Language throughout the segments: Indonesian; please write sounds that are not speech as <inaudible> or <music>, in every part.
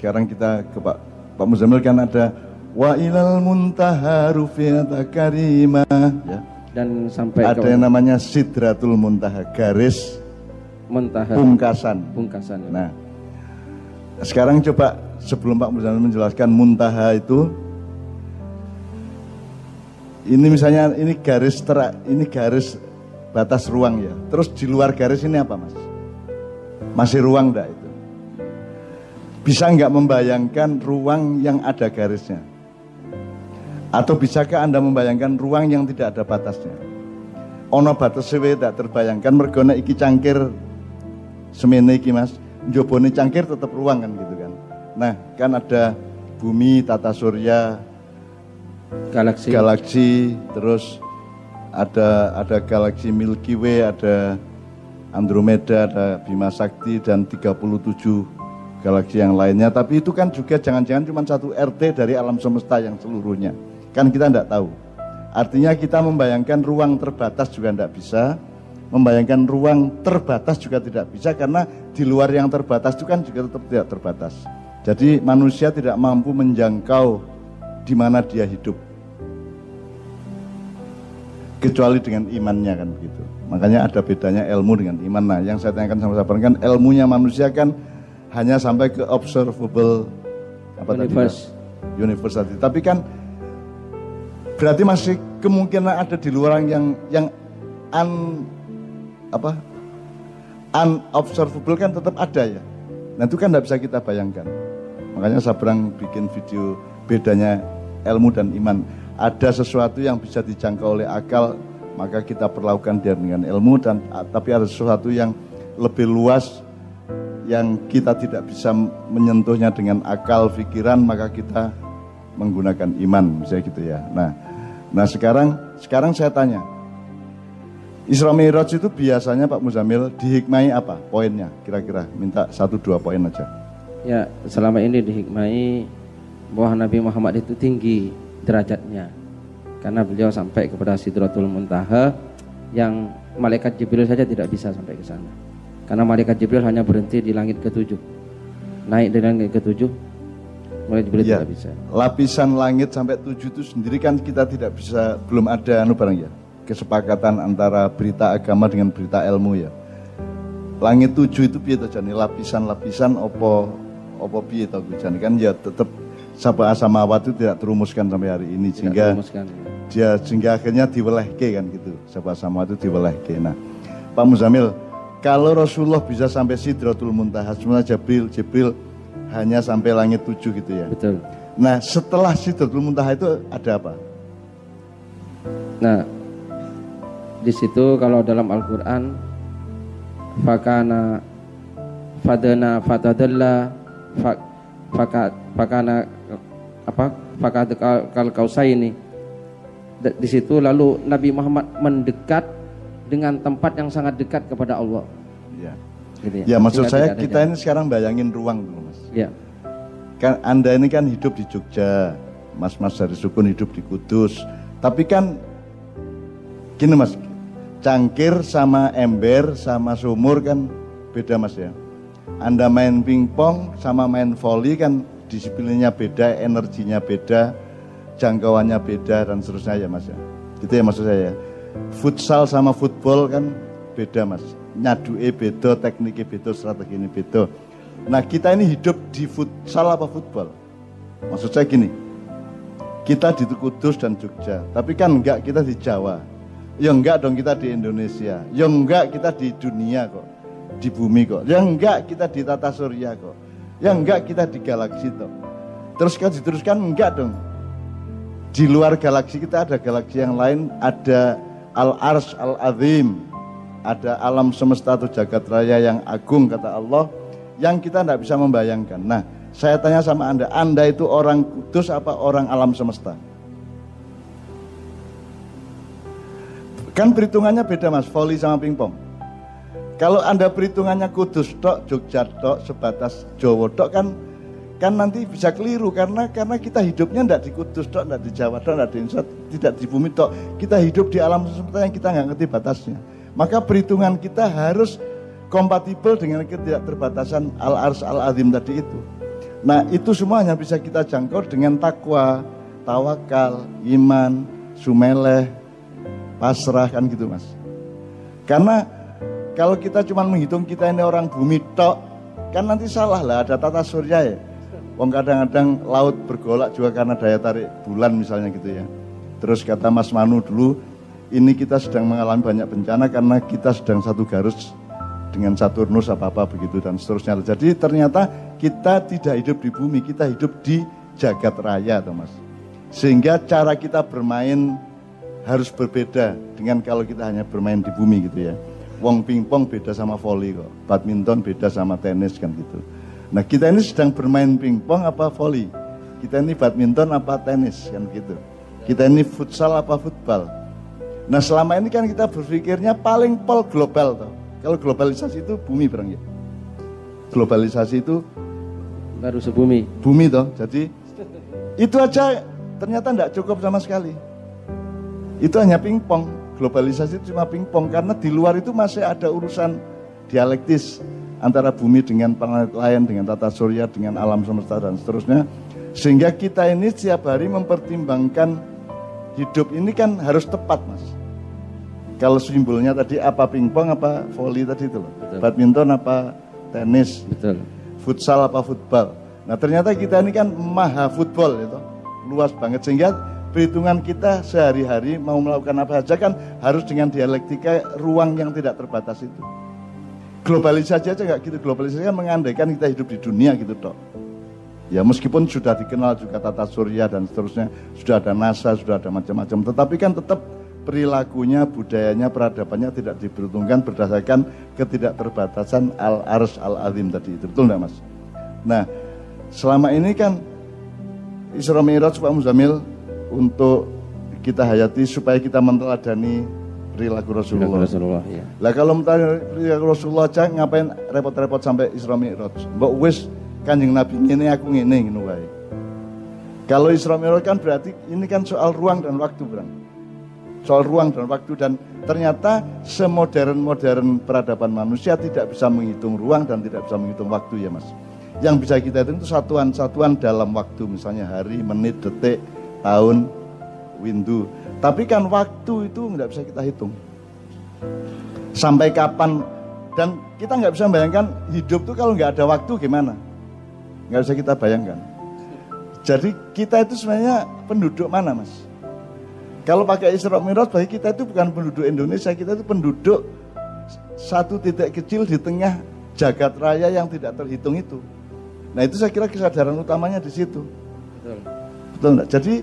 sekarang kita ke Pak Pak Muzamil kan ada wa ilal muntaha rufiata karimah ya. dan sampai Ada yang namanya sidratul muntaha, garis muntaha pungkasan. pungkasan. Nah, sekarang coba sebelum Pak Muzamil menjelaskan muntaha itu ini misalnya ini garis ter ini garis batas ruang ya. Terus di luar garis ini apa, Mas? Masih ruang enggak? Bisa nggak membayangkan ruang yang ada garisnya? Atau bisakah Anda membayangkan ruang yang tidak ada batasnya? Ono batas sewe tidak terbayangkan mergona iki cangkir semene iki Mas. Njobone cangkir tetap ruang kan gitu kan. Nah, kan ada bumi, tata surya, Galaksi. galaksi, terus ada ada galaksi Milky Way, ada Andromeda, ada Bima Sakti dan 37 galaksi yang lainnya. Tapi itu kan juga jangan-jangan cuma satu RT dari alam semesta yang seluruhnya. Kan kita tidak tahu. Artinya kita membayangkan ruang terbatas juga tidak bisa, membayangkan ruang terbatas juga tidak bisa karena di luar yang terbatas itu kan juga tetap tidak terbatas. Jadi manusia tidak mampu menjangkau di mana dia hidup kecuali dengan imannya kan begitu. Makanya ada bedanya ilmu dengan iman. Nah, yang saya tanyakan sama sahabat kan ilmunya manusia kan hanya sampai ke observable apa Universe. tadi? Universe tadi. Tapi kan berarti masih kemungkinan ada di luar yang yang un apa unobservable kan tetap ada ya. Nah itu kan tidak bisa kita bayangkan. Makanya Sabrang bikin video bedanya ilmu dan iman. Ada sesuatu yang bisa dijangkau oleh akal, maka kita perlakukan dia dengan ilmu dan tapi ada sesuatu yang lebih luas yang kita tidak bisa menyentuhnya dengan akal pikiran, maka kita menggunakan iman, misalnya gitu ya. Nah, nah sekarang sekarang saya tanya, Isra Mi'raj itu biasanya Pak Muzamil dihikmai apa poinnya? Kira-kira minta satu dua poin aja. Ya, selama ini dihikmai bahwa Nabi Muhammad itu tinggi derajatnya. Karena beliau sampai kepada Sidratul Muntaha yang malaikat Jibril saja tidak bisa sampai ke sana. Karena malaikat Jibril hanya berhenti di langit ketujuh. Naik dari langit ketujuh, malaikat Jibril Ya, tidak bisa. lapisan langit sampai tujuh itu sendiri kan kita tidak bisa, belum ada anu barang ya, kesepakatan antara berita agama dengan berita ilmu ya. Langit tujuh itu piye to jane lapisan-lapisan opo opo piye to jane kan ya tetap sabah samawat itu tidak terumuskan sampai hari ini Tidak sehingga merumuskan. dia sehingga akhirnya diwelehke kan gitu sabah samawat itu diwelehke nah Pak Muzamil kalau Rasulullah bisa sampai Sidratul Muntaha sebenarnya Jibril Jibril hanya sampai langit tujuh gitu ya Betul. Nah setelah Sidratul Muntaha itu ada apa? Nah, di situ kalau dalam Al-Qur'an fakana fadana fatadalla fa, faka, fakana apa fakat kal kausaini di situ lalu Nabi Muhammad mendekat dengan tempat yang sangat dekat kepada Allah Ya, gitu ya maksud Sehingga saya kita ini sekarang bayangin ruang dulu mas. ya Kan Anda ini kan hidup di Jogja, Mas-mas dari Sukun hidup di Kudus. Tapi kan gini mas, cangkir sama ember sama sumur kan beda mas ya. Anda main pingpong sama main volley kan disiplinnya beda, energinya beda, jangkauannya beda dan seterusnya ya mas ya. Gitu ya maksud saya. Futsal sama football kan beda mas. Nyaduke beda, tekniknya beda, strategi ini beda. Nah kita ini hidup di futsal apa football? Maksud saya gini, kita di Kudus dan Jogja, tapi kan enggak kita di Jawa. Ya enggak dong kita di Indonesia. Ya enggak kita di dunia kok. Di bumi kok. Ya enggak kita di tata surya kok. Ya enggak kita di galaksi kok. Terus kan diteruskan enggak dong. Di luar galaksi kita ada galaksi yang lain, ada Al-Ars Al-Azim. Ada alam semesta atau jagat raya yang agung kata Allah yang kita tidak bisa membayangkan. Nah, saya tanya sama Anda, Anda itu orang kudus apa orang alam semesta? Kan perhitungannya beda mas, volley sama pingpong. Kalau Anda perhitungannya kudus tok, Jogja tok, sebatas Jawa tok kan kan nanti bisa keliru karena karena kita hidupnya tidak di Kudus tok, tidak di Jawa tok, tidak di Indonesia, tidak di bumi tok. Kita hidup di alam semesta yang kita nggak ngerti batasnya. Maka perhitungan kita harus kompatibel dengan ketidakterbatasan al-ars al-azim tadi itu. Nah itu semua hanya bisa kita jangkau dengan takwa, tawakal, iman, sumeleh, pasrah kan gitu mas. Karena kalau kita cuma menghitung kita ini orang bumi tok, kan nanti salah lah ada tata surya ya. Wong kadang-kadang laut bergolak juga karena daya tarik bulan misalnya gitu ya. Terus kata Mas Manu dulu, ini kita sedang mengalami banyak bencana karena kita sedang satu garis dengan Saturnus apa-apa begitu dan seterusnya. Jadi ternyata kita tidak hidup di bumi, kita hidup di jagat raya Thomas. Sehingga cara kita bermain harus berbeda dengan kalau kita hanya bermain di bumi gitu ya. Wong pingpong beda sama volley kok, badminton beda sama tenis kan gitu. Nah kita ini sedang bermain pingpong apa volley? Kita ini badminton apa tenis kan gitu. Kita ini futsal apa football? Nah selama ini kan kita berpikirnya paling pol global toh. Kalau globalisasi itu bumi barang ya. Globalisasi itu baru sebumi. Bumi toh. Jadi itu aja ternyata tidak cukup sama sekali. Itu hanya pingpong. Globalisasi itu cuma pingpong karena di luar itu masih ada urusan dialektis antara bumi dengan planet lain, dengan tata surya, dengan alam semesta dan seterusnya. Sehingga kita ini setiap hari mempertimbangkan hidup ini kan harus tepat mas. Kalau simbolnya tadi apa pingpong apa volley tadi itu loh. Betul. Badminton apa tenis. Betul. Futsal apa football. Nah ternyata kita ini kan maha football itu. Luas banget sehingga perhitungan kita sehari-hari mau melakukan apa saja kan harus dengan dialektika ruang yang tidak terbatas itu. Globalisasi aja nggak gitu. Globalisasi kan mengandaikan kita hidup di dunia gitu dok. Ya meskipun sudah dikenal juga tata surya dan seterusnya, sudah ada NASA, sudah ada macam-macam, tetapi kan tetap perilakunya, budayanya, peradabannya tidak diperhitungkan berdasarkan ketidakterbatasan al-ars al-azim tadi. Itu betul enggak mas? Nah, selama ini kan Isra Mi'raj Pak Muzamil untuk kita hayati supaya kita menteladani perilaku Rasulullah. Perilaku Rasulullah ya. Lah kalau menteladani perilaku Rasulullah aja ngapain repot-repot sampai Isra Mi'raj? Mbak wis kanjeng Nabi ini aku ngene ngono wae. Kalau Isra Mi'raj kan berarti ini kan soal ruang dan waktu, Bang. Soal ruang dan waktu dan ternyata semodern-modern peradaban manusia tidak bisa menghitung ruang dan tidak bisa menghitung waktu ya, Mas. Yang bisa kita hitung itu satuan-satuan dalam waktu, misalnya hari, menit, detik, tahun, windu. Tapi kan waktu itu nggak bisa kita hitung. Sampai kapan dan kita nggak bisa bayangkan hidup tuh kalau nggak ada waktu gimana nggak bisa kita bayangkan. Jadi kita itu sebenarnya penduduk mana mas? Kalau pakai Isra Mi'raj bagi kita itu bukan penduduk Indonesia, kita itu penduduk satu titik kecil di tengah jagat raya yang tidak terhitung itu. Nah itu saya kira kesadaran utamanya di situ. Betul. Betul enggak? Jadi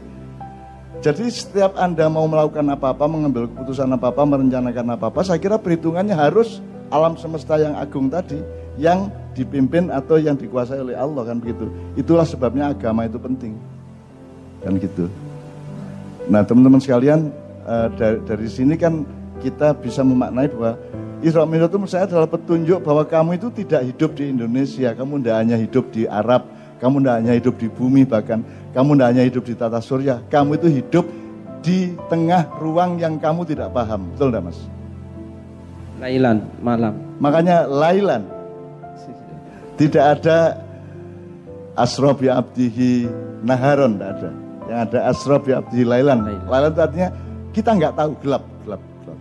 jadi setiap Anda mau melakukan apa-apa, mengambil keputusan apa-apa, merencanakan apa-apa, saya kira perhitungannya harus alam semesta yang agung tadi yang dipimpin atau yang dikuasai oleh Allah kan begitu. Itulah sebabnya agama itu penting. Kan gitu. Nah, teman-teman sekalian uh, dari, dari sini kan kita bisa memaknai bahwa Isra Mi'raj itu menurut saya adalah petunjuk bahwa kamu itu tidak hidup di Indonesia, kamu tidak hanya hidup di Arab, kamu tidak hanya hidup di bumi bahkan kamu tidak hanya hidup di tata surya, kamu itu hidup di tengah ruang yang kamu tidak paham. Betul tidak mas? Lailan, malam. Makanya lailan, tidak ada asrob ya abdihi naharon, tidak ada. Yang ada asrob ya abdihi lailan. Lailan itu artinya kita nggak tahu gelap, gelap, gelap,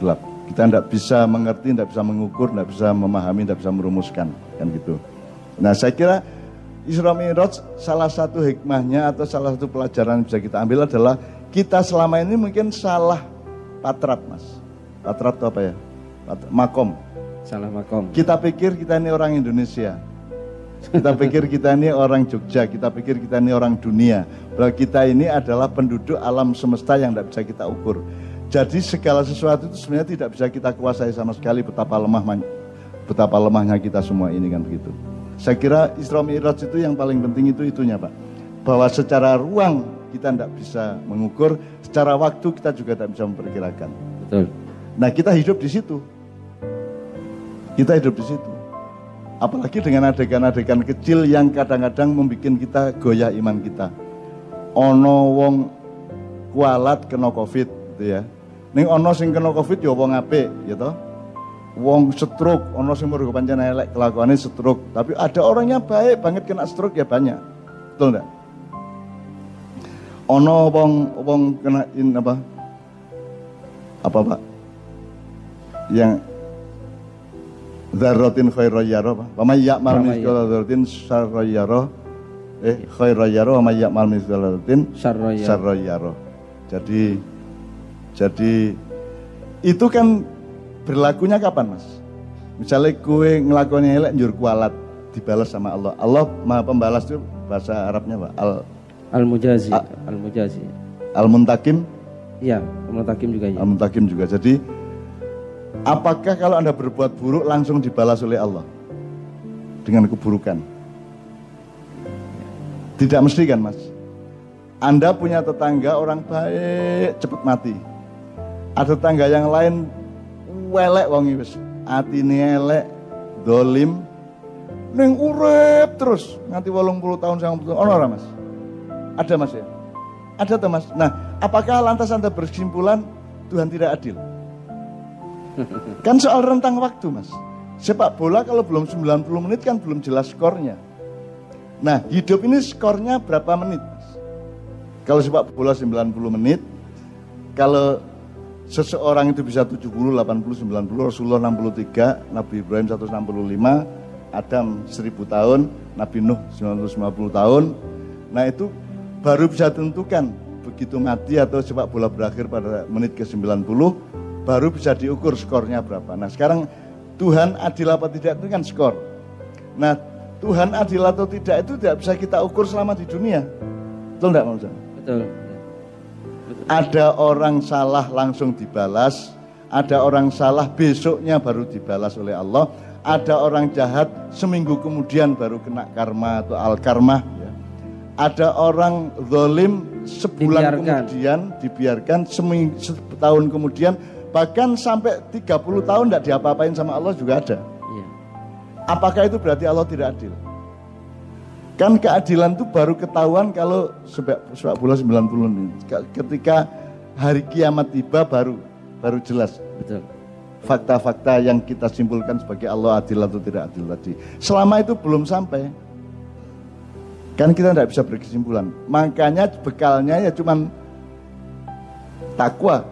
gelap. Kita tidak bisa mengerti, tidak bisa mengukur, tidak bisa memahami, tidak bisa merumuskan, kan gitu. Nah saya kira Isra Mi'raj salah satu hikmahnya atau salah satu pelajaran yang bisa kita ambil adalah kita selama ini mungkin salah patrat mas. Patrat itu apa ya? makom Salah makom. Kita pikir kita ini orang Indonesia. Kita pikir kita ini orang Jogja, kita pikir kita ini orang dunia. Bahwa kita ini adalah penduduk alam semesta yang tidak bisa kita ukur. Jadi segala sesuatu itu sebenarnya tidak bisa kita kuasai sama sekali betapa lemah betapa lemahnya kita semua ini kan begitu. Saya kira Isra Mi'raj itu yang paling penting itu itunya Pak. Bahwa secara ruang kita tidak bisa mengukur, secara waktu kita juga tidak bisa memperkirakan. Betul. Nah kita hidup di situ. Kita hidup di situ. Apalagi dengan adegan-adegan kecil yang kadang-kadang membuat kita goyah iman kita. Ono wong kualat kena covid gitu ya. Ning ono sing kena covid ya wong apik gitu. wong stroke, ono sing mergo pancen elek kelakuannya stroke, tapi ada orangnya baik banget kena stroke ya banyak. Betul enggak? Ono wong wong kena in apa? Apa Pak? Yang Dzarratin khairan yara? Wa may ya'mal mithqala dzarratin syarran yara. Eh khairan yara wa may ya'mal mithqala dzarratin Syarra ya. syarran yara. Jadi jadi itu kan berlakunya kapan mas? Misalnya kue ngelakoni elek njur kualat dibalas sama Allah. Allah maha pembalas itu bahasa Arabnya apa? Al Al Mujazi, Ah. Al Mujazi. Al Muntakim, Iya, Al Takim juga ya. Al Muntakim juga. Jadi apakah kalau anda berbuat buruk langsung dibalas oleh Allah dengan keburukan? Tidak mesti kan mas? Anda punya tetangga orang baik cepat mati. Ada tetangga yang lain welek wong wis. Atine elek, dolim, ning urip terus nganti 80 tahun sang ono ora Mas? Ada Mas ya? Ada tuh Mas. Nah, apakah lantas Anda berkesimpulan Tuhan tidak adil? Kan soal rentang waktu Mas. Sepak bola kalau belum 90 menit kan belum jelas skornya. Nah, hidup ini skornya berapa menit? Mas? Kalau sepak bola 90 menit, kalau seseorang itu bisa 70, 80, 90, Rasulullah 63, Nabi Ibrahim 165, Adam 1000 tahun, Nabi Nuh 950 tahun. Nah itu baru bisa tentukan begitu mati atau sepak bola berakhir pada menit ke 90, baru bisa diukur skornya berapa. Nah sekarang Tuhan adil apa tidak itu kan skor. Nah Tuhan adil atau tidak itu tidak bisa kita ukur selama di dunia. Betul enggak Mas? Betul. Ada orang salah langsung dibalas, ada orang salah besoknya baru dibalas oleh Allah, ada orang jahat seminggu kemudian baru kena karma atau al karma. ya. Ada orang zolim sebulan Dibiarkan. kemudian dibiarkan seminggu setahun kemudian bahkan sampai 30 tahun tidak diapa-apain sama Allah juga ada. Iya. Apakah itu berarti Allah tidak adil? Kan keadilan itu baru ketahuan kalau sepak, sepak bola 90 menit. Ke- Ketika hari kiamat tiba baru baru jelas Betul. fakta-fakta yang kita simpulkan sebagai Allah adil atau tidak adil tadi. Selama itu belum sampai, kan kita tidak bisa berkesimpulan. Makanya bekalnya ya cuman takwa,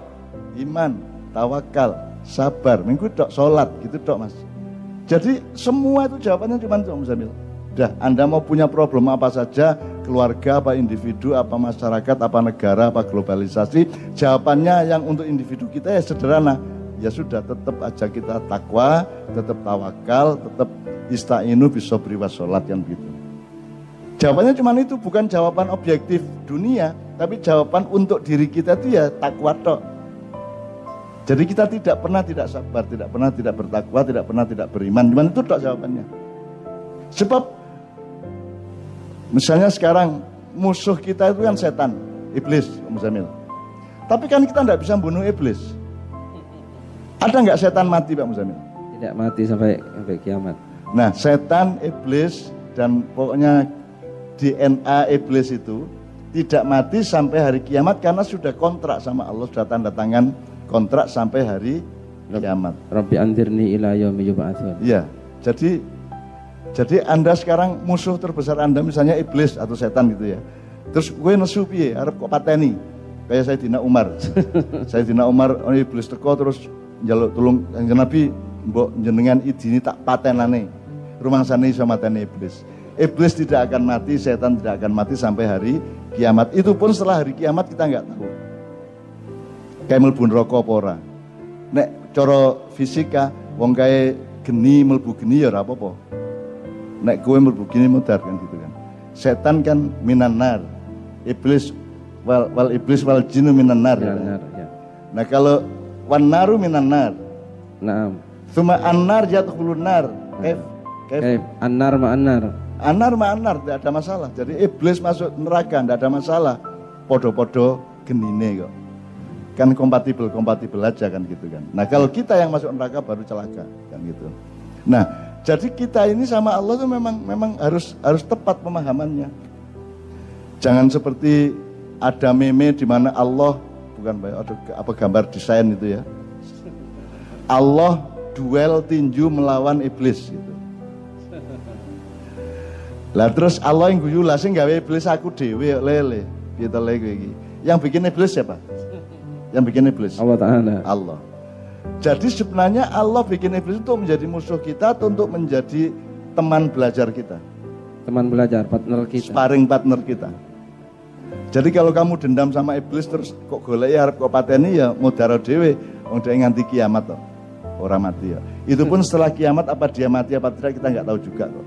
iman, tawakal, sabar, minggu dok, sholat gitu dok mas. Jadi semua itu jawabannya cuma itu Mas Zamil. Udah, Anda mau punya problem apa saja, keluarga, apa individu, apa masyarakat, apa negara, apa globalisasi, jawabannya yang untuk individu kita ya sederhana. Ya sudah, tetap aja kita takwa, tetap tawakal, tetap istainu bisobri sholat yang gitu. Jawabannya cuma itu, bukan jawaban objektif dunia, tapi jawaban untuk diri kita itu ya takwa tok. Jadi kita tidak pernah tidak sabar, tidak pernah tidak bertakwa, tidak pernah tidak beriman. Cuman itu tok jawabannya. Sebab misalnya sekarang musuh kita itu kan setan, iblis, Om Zamil. Tapi kan kita tidak bisa bunuh iblis. Ada nggak setan mati Pak Muzamil? Tidak mati sampai sampai kiamat. Nah setan, iblis dan pokoknya DNA iblis itu tidak mati sampai hari kiamat karena sudah kontrak sama Allah sudah tanda tangan kontrak sampai hari kiamat. Rabbi andirni ila yaumi yub'atsun. Iya. Jadi jadi Anda sekarang musuh terbesar Anda misalnya iblis atau setan gitu ya. Terus gue nesu piye arep kok pateni. Kayak saya Dina Umar. <laughs> saya Dina Umar oh, iblis teko terus njaluk tulung Kanjeng Nabi mbok jenengan idini tak patenane. Rumah sana iso mateni iblis. Iblis tidak akan mati, setan tidak akan mati sampai hari kiamat. Itu pun setelah hari kiamat kita nggak tahu. Kayak mlebu neraka apa ora. Nek cara fisika wong kae geni mlebu geni ya ora apa-apa. Nek kowe mlebu geni mudar kan gitu kan. Setan kan minan nar. Iblis wal, wal iblis wal jinnu minan nar. Ya, ya. ya. Nah kalau wan naru minan nar. Naam. Suma an-nar yadkhulun nar. Kaif? Kaif? Anar ma anar. Anar ma anar tidak ada masalah. Jadi iblis masuk neraka tidak ada masalah. Podo-podo genine kok. Kan kompatibel kompatibel aja kan gitu kan. Nah kalau kita yang masuk neraka baru celaka kan gitu. Nah jadi kita ini sama Allah tuh memang memang harus harus tepat pemahamannya. Jangan seperti ada meme di mana Allah bukan ada apa gambar desain itu ya. Allah duel tinju melawan iblis gitu. Lah terus Allah yang guyu lah sing gawe iblis aku dhewe lele. To iki? Yang bikin iblis siapa? Yang bikin iblis Allah Ta'ala. Allah. Jadi sebenarnya Allah bikin iblis itu menjadi musuh kita atau untuk menjadi teman belajar kita, Teman belajar, partner kita. sparring partner kita. Jadi kalau kamu dendam sama iblis terus kok golek harap kok pateni ya mudaro dhewe wong dhewe nganti kiamat toh. Orang mati ya. Itu pun setelah kiamat apa dia mati apa tidak kita nggak tahu juga kok.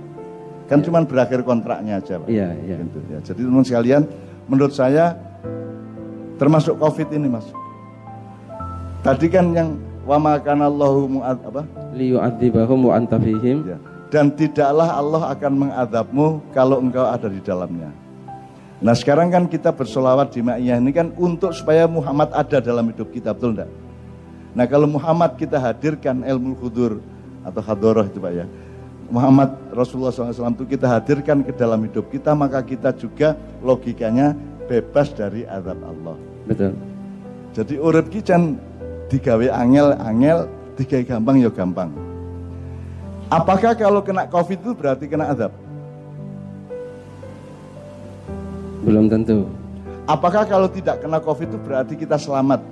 Kan cuman berakhir kontraknya aja, Pak. Iya, iya. Gitu, ya. Jadi teman sekalian, menurut saya termasuk Covid ini, Mas. Tadi kan yang wa makanallahu mu'ad apa? Liyu'adzibahum wa anta fihim. Ya. Dan tidaklah Allah akan mengadabmu kalau engkau ada di dalamnya. Nah sekarang kan kita bersolawat di Ma'iyah ini kan untuk supaya Muhammad ada dalam hidup kita, betul enggak? Nah kalau Muhammad kita hadirkan ilmu khudur atau hadoroh itu Pak ya. Muhammad Rasulullah SAW itu kita hadirkan ke dalam hidup kita maka kita juga logikanya bebas dari azab Allah. Betul. Jadi urip ki can digawe angel-angel, digawe gampang ya gampang. Apakah kalau kena Covid itu berarti kena azab? Belum tentu. Apakah kalau tidak kena Covid itu berarti kita selamat?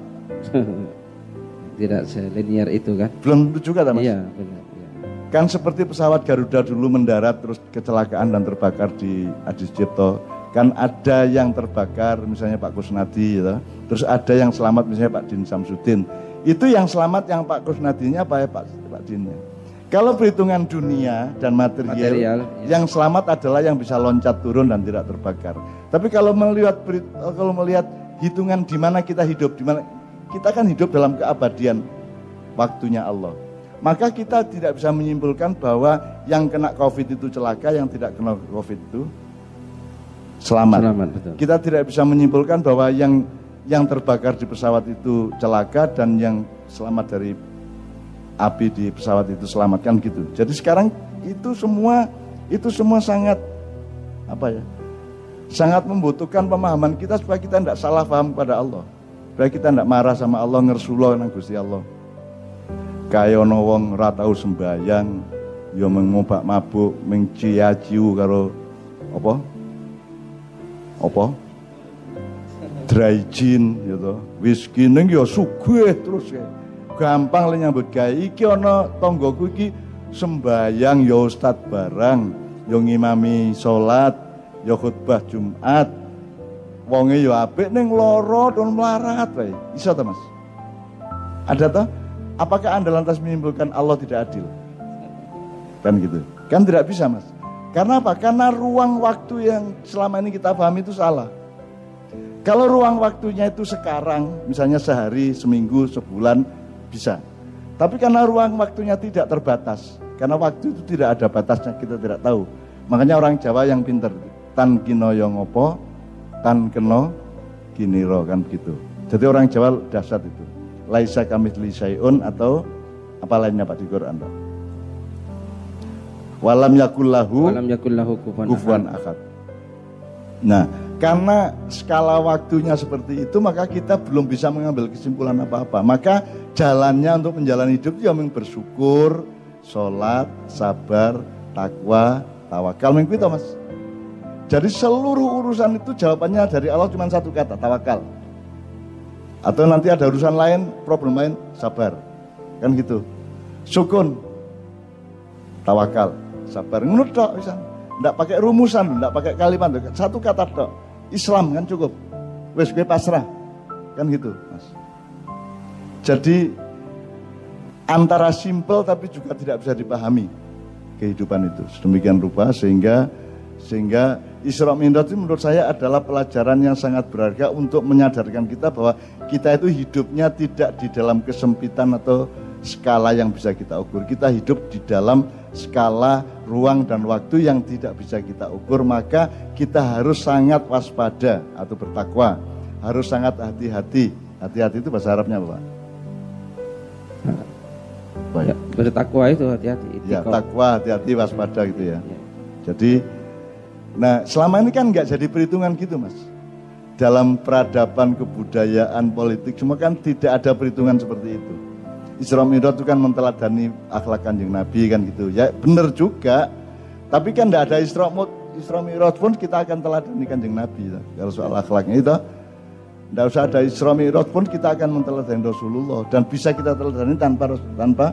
<laughs> Tidak selinier itu kan? Belum tentu juga, Mas? Iya, benar. Iya. Kan seperti pesawat Garuda dulu mendarat terus kecelakaan dan terbakar di Adi Sucipto. Kan ada yang terbakar misalnya Pak Kusnadi gitu. Terus ada yang selamat misalnya Pak Din Samsudin. Itu yang selamat yang Pak Kusnadinya apa ya Pak, Pak Dinnya. Kalau perhitungan dunia dan material, Material, ya. yang selamat adalah yang bisa loncat turun dan tidak terbakar. Tapi kalau melihat kalau melihat hitungan di mana kita hidup, di mana kita kan hidup dalam keabadian waktunya Allah. Maka kita tidak bisa menyimpulkan bahwa yang kena COVID itu celaka, yang tidak kena COVID itu selamat. Selamat, betul. Kita tidak bisa menyimpulkan bahwa yang yang terbakar di pesawat itu celaka dan yang selamat dari api di pesawat itu selamatkan gitu. Jadi sekarang itu semua itu semua sangat apa ya? Sangat membutuhkan pemahaman kita supaya kita tidak salah paham kepada Allah. Supaya kita tidak marah sama Allah ngersuloh nang Gusti Allah. Kaya ana wong ora tau sembayang, ya mengobak mabuk, mengciaciu karo apa? Apa? Dry gin gitu. Whisky ning ya sugih terus ya. Gampang le nyambut gawe. Iki ana tanggoku iki sembayang ya ustad barang, ya ngimami salat, ya khutbah Jumat. Wonge ya apik ning lara don melarat wae. Iso ta, Mas? Ada toh? Apakah Anda lantas menyimpulkan Allah tidak adil? Kan gitu. Kan tidak bisa, Mas. Karena apa? Karena ruang waktu yang selama ini kita pahami itu salah. Kalau ruang waktunya itu sekarang, misalnya sehari, seminggu, sebulan, bisa. Tapi karena ruang waktunya tidak terbatas, karena waktu itu tidak ada batasnya, kita tidak tahu. Makanya orang Jawa yang pinter, tan kino yo ngopo, tan keno kiniro, kan begitu. Jadi orang Jawa dasar itu. Laisa kamitsli syai'un atau apa lainnya Pak di Quran Pak? Walam yakullahu Walam yakul lahu kufuwan kufuan akad. Nah, karena skala waktunya seperti itu, maka kita belum bisa mengambil kesimpulan apa-apa. Maka jalannya untuk menjalani hidup ya memang bersyukur, sholat, sabar, takwa, tawakal. Memang itu mas. Jadi seluruh urusan itu jawabannya dari Allah cuma satu kata, tawakal. Atau nanti ada urusan lain, problem lain, sabar. Kan gitu. Sukun, tawakal, sabar. Ngono tok bisa. Ndak pakai rumusan, ndak pakai kalimat, satu kata tok. Islam kan cukup. Wes gue pasrah. Kan gitu, Mas. Jadi antara simpel tapi juga tidak bisa dipahami kehidupan itu. Sedemikian rupa sehingga sehingga Isra Mi'raj itu menurut saya adalah pelajaran yang sangat berharga untuk menyadarkan kita bahwa kita itu hidupnya tidak di dalam kesempitan atau skala yang bisa kita ukur. Kita hidup di dalam skala ruang dan waktu yang tidak bisa kita ukur, maka kita harus sangat waspada atau bertakwa, harus sangat hati-hati. Hati-hati itu bahasa Arabnya apa, Pak? Ya? Bertakwa itu hati-hati. Ya, takwa, hati-hati, waspada gitu ya. Ya. Jadi, nah selama ini kan nggak jadi perhitungan gitu mas. Dalam peradaban, kebudayaan, politik, semua kan tidak ada perhitungan seperti itu. Isra Mi'raj itu kan menteladani akhlak kanjeng Nabi kan gitu. Ya benar juga. Tapi kan tidak ada Isra Isra Mi'raj pun kita akan teladani kanjeng Nabi. Ya. Kalau soal akhlaknya itu tidak usah ada Isra Mi'raj pun kita akan menteladani Rasulullah dan bisa kita teladani tanpa tanpa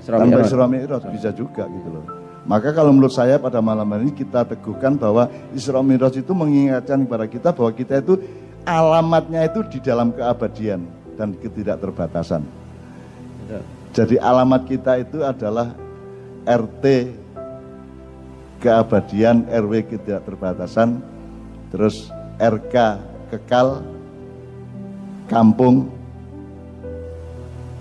Isra tanpa Isra Mi'raj bisa juga gitu loh. Maka kalau menurut saya pada malam ini kita teguhkan bahwa Isra Mi'raj itu mengingatkan kepada kita bahwa kita itu alamatnya itu di dalam keabadian dan ketidakterbatasan. Jadi alamat kita itu adalah RT keabadian, RW ketidakterbatasan, terus RK kekal, kampung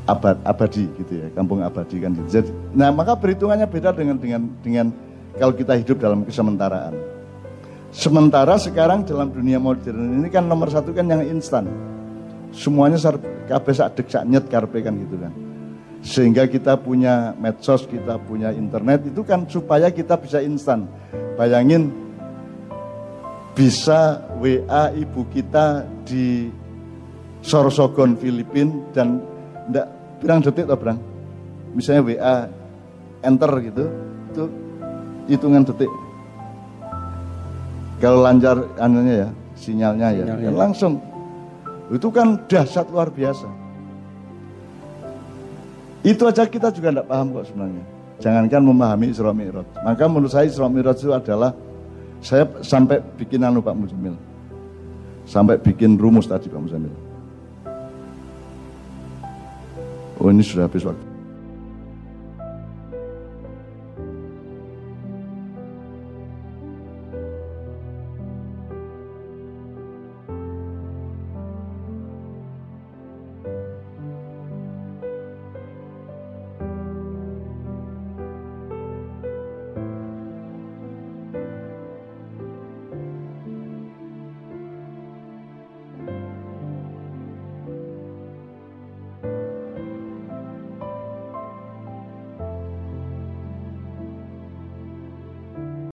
abad abadi gitu ya, kampung abadi kan gitu. Jadi, nah maka perhitungannya beda dengan dengan dengan kalau kita hidup dalam kesementaraan. Sementara sekarang dalam dunia modern ini kan nomor satu kan yang instan. Semuanya kabeh sak dek sak nyet karpe kan gitu kan sehingga kita punya medsos, kita punya internet itu kan supaya kita bisa instan. Bayangin bisa WA ibu kita di Sorsogon Filipin dan enggak bilang detik atau berang. Misalnya WA enter gitu, itu hitungan detik. Kalau lancar anunya ya, sinyalnya ya, sinyalnya. langsung. Itu kan dahsyat luar biasa. Itu aja kita juga tidak paham kok sebenarnya. Jangankan memahami Isra Mi'raj. Maka menurut saya Isra Mi'raj itu adalah saya sampai bikin anu Pak Muzamil. Sampai bikin rumus tadi Pak Muzamil. Oh ini sudah habis waktu.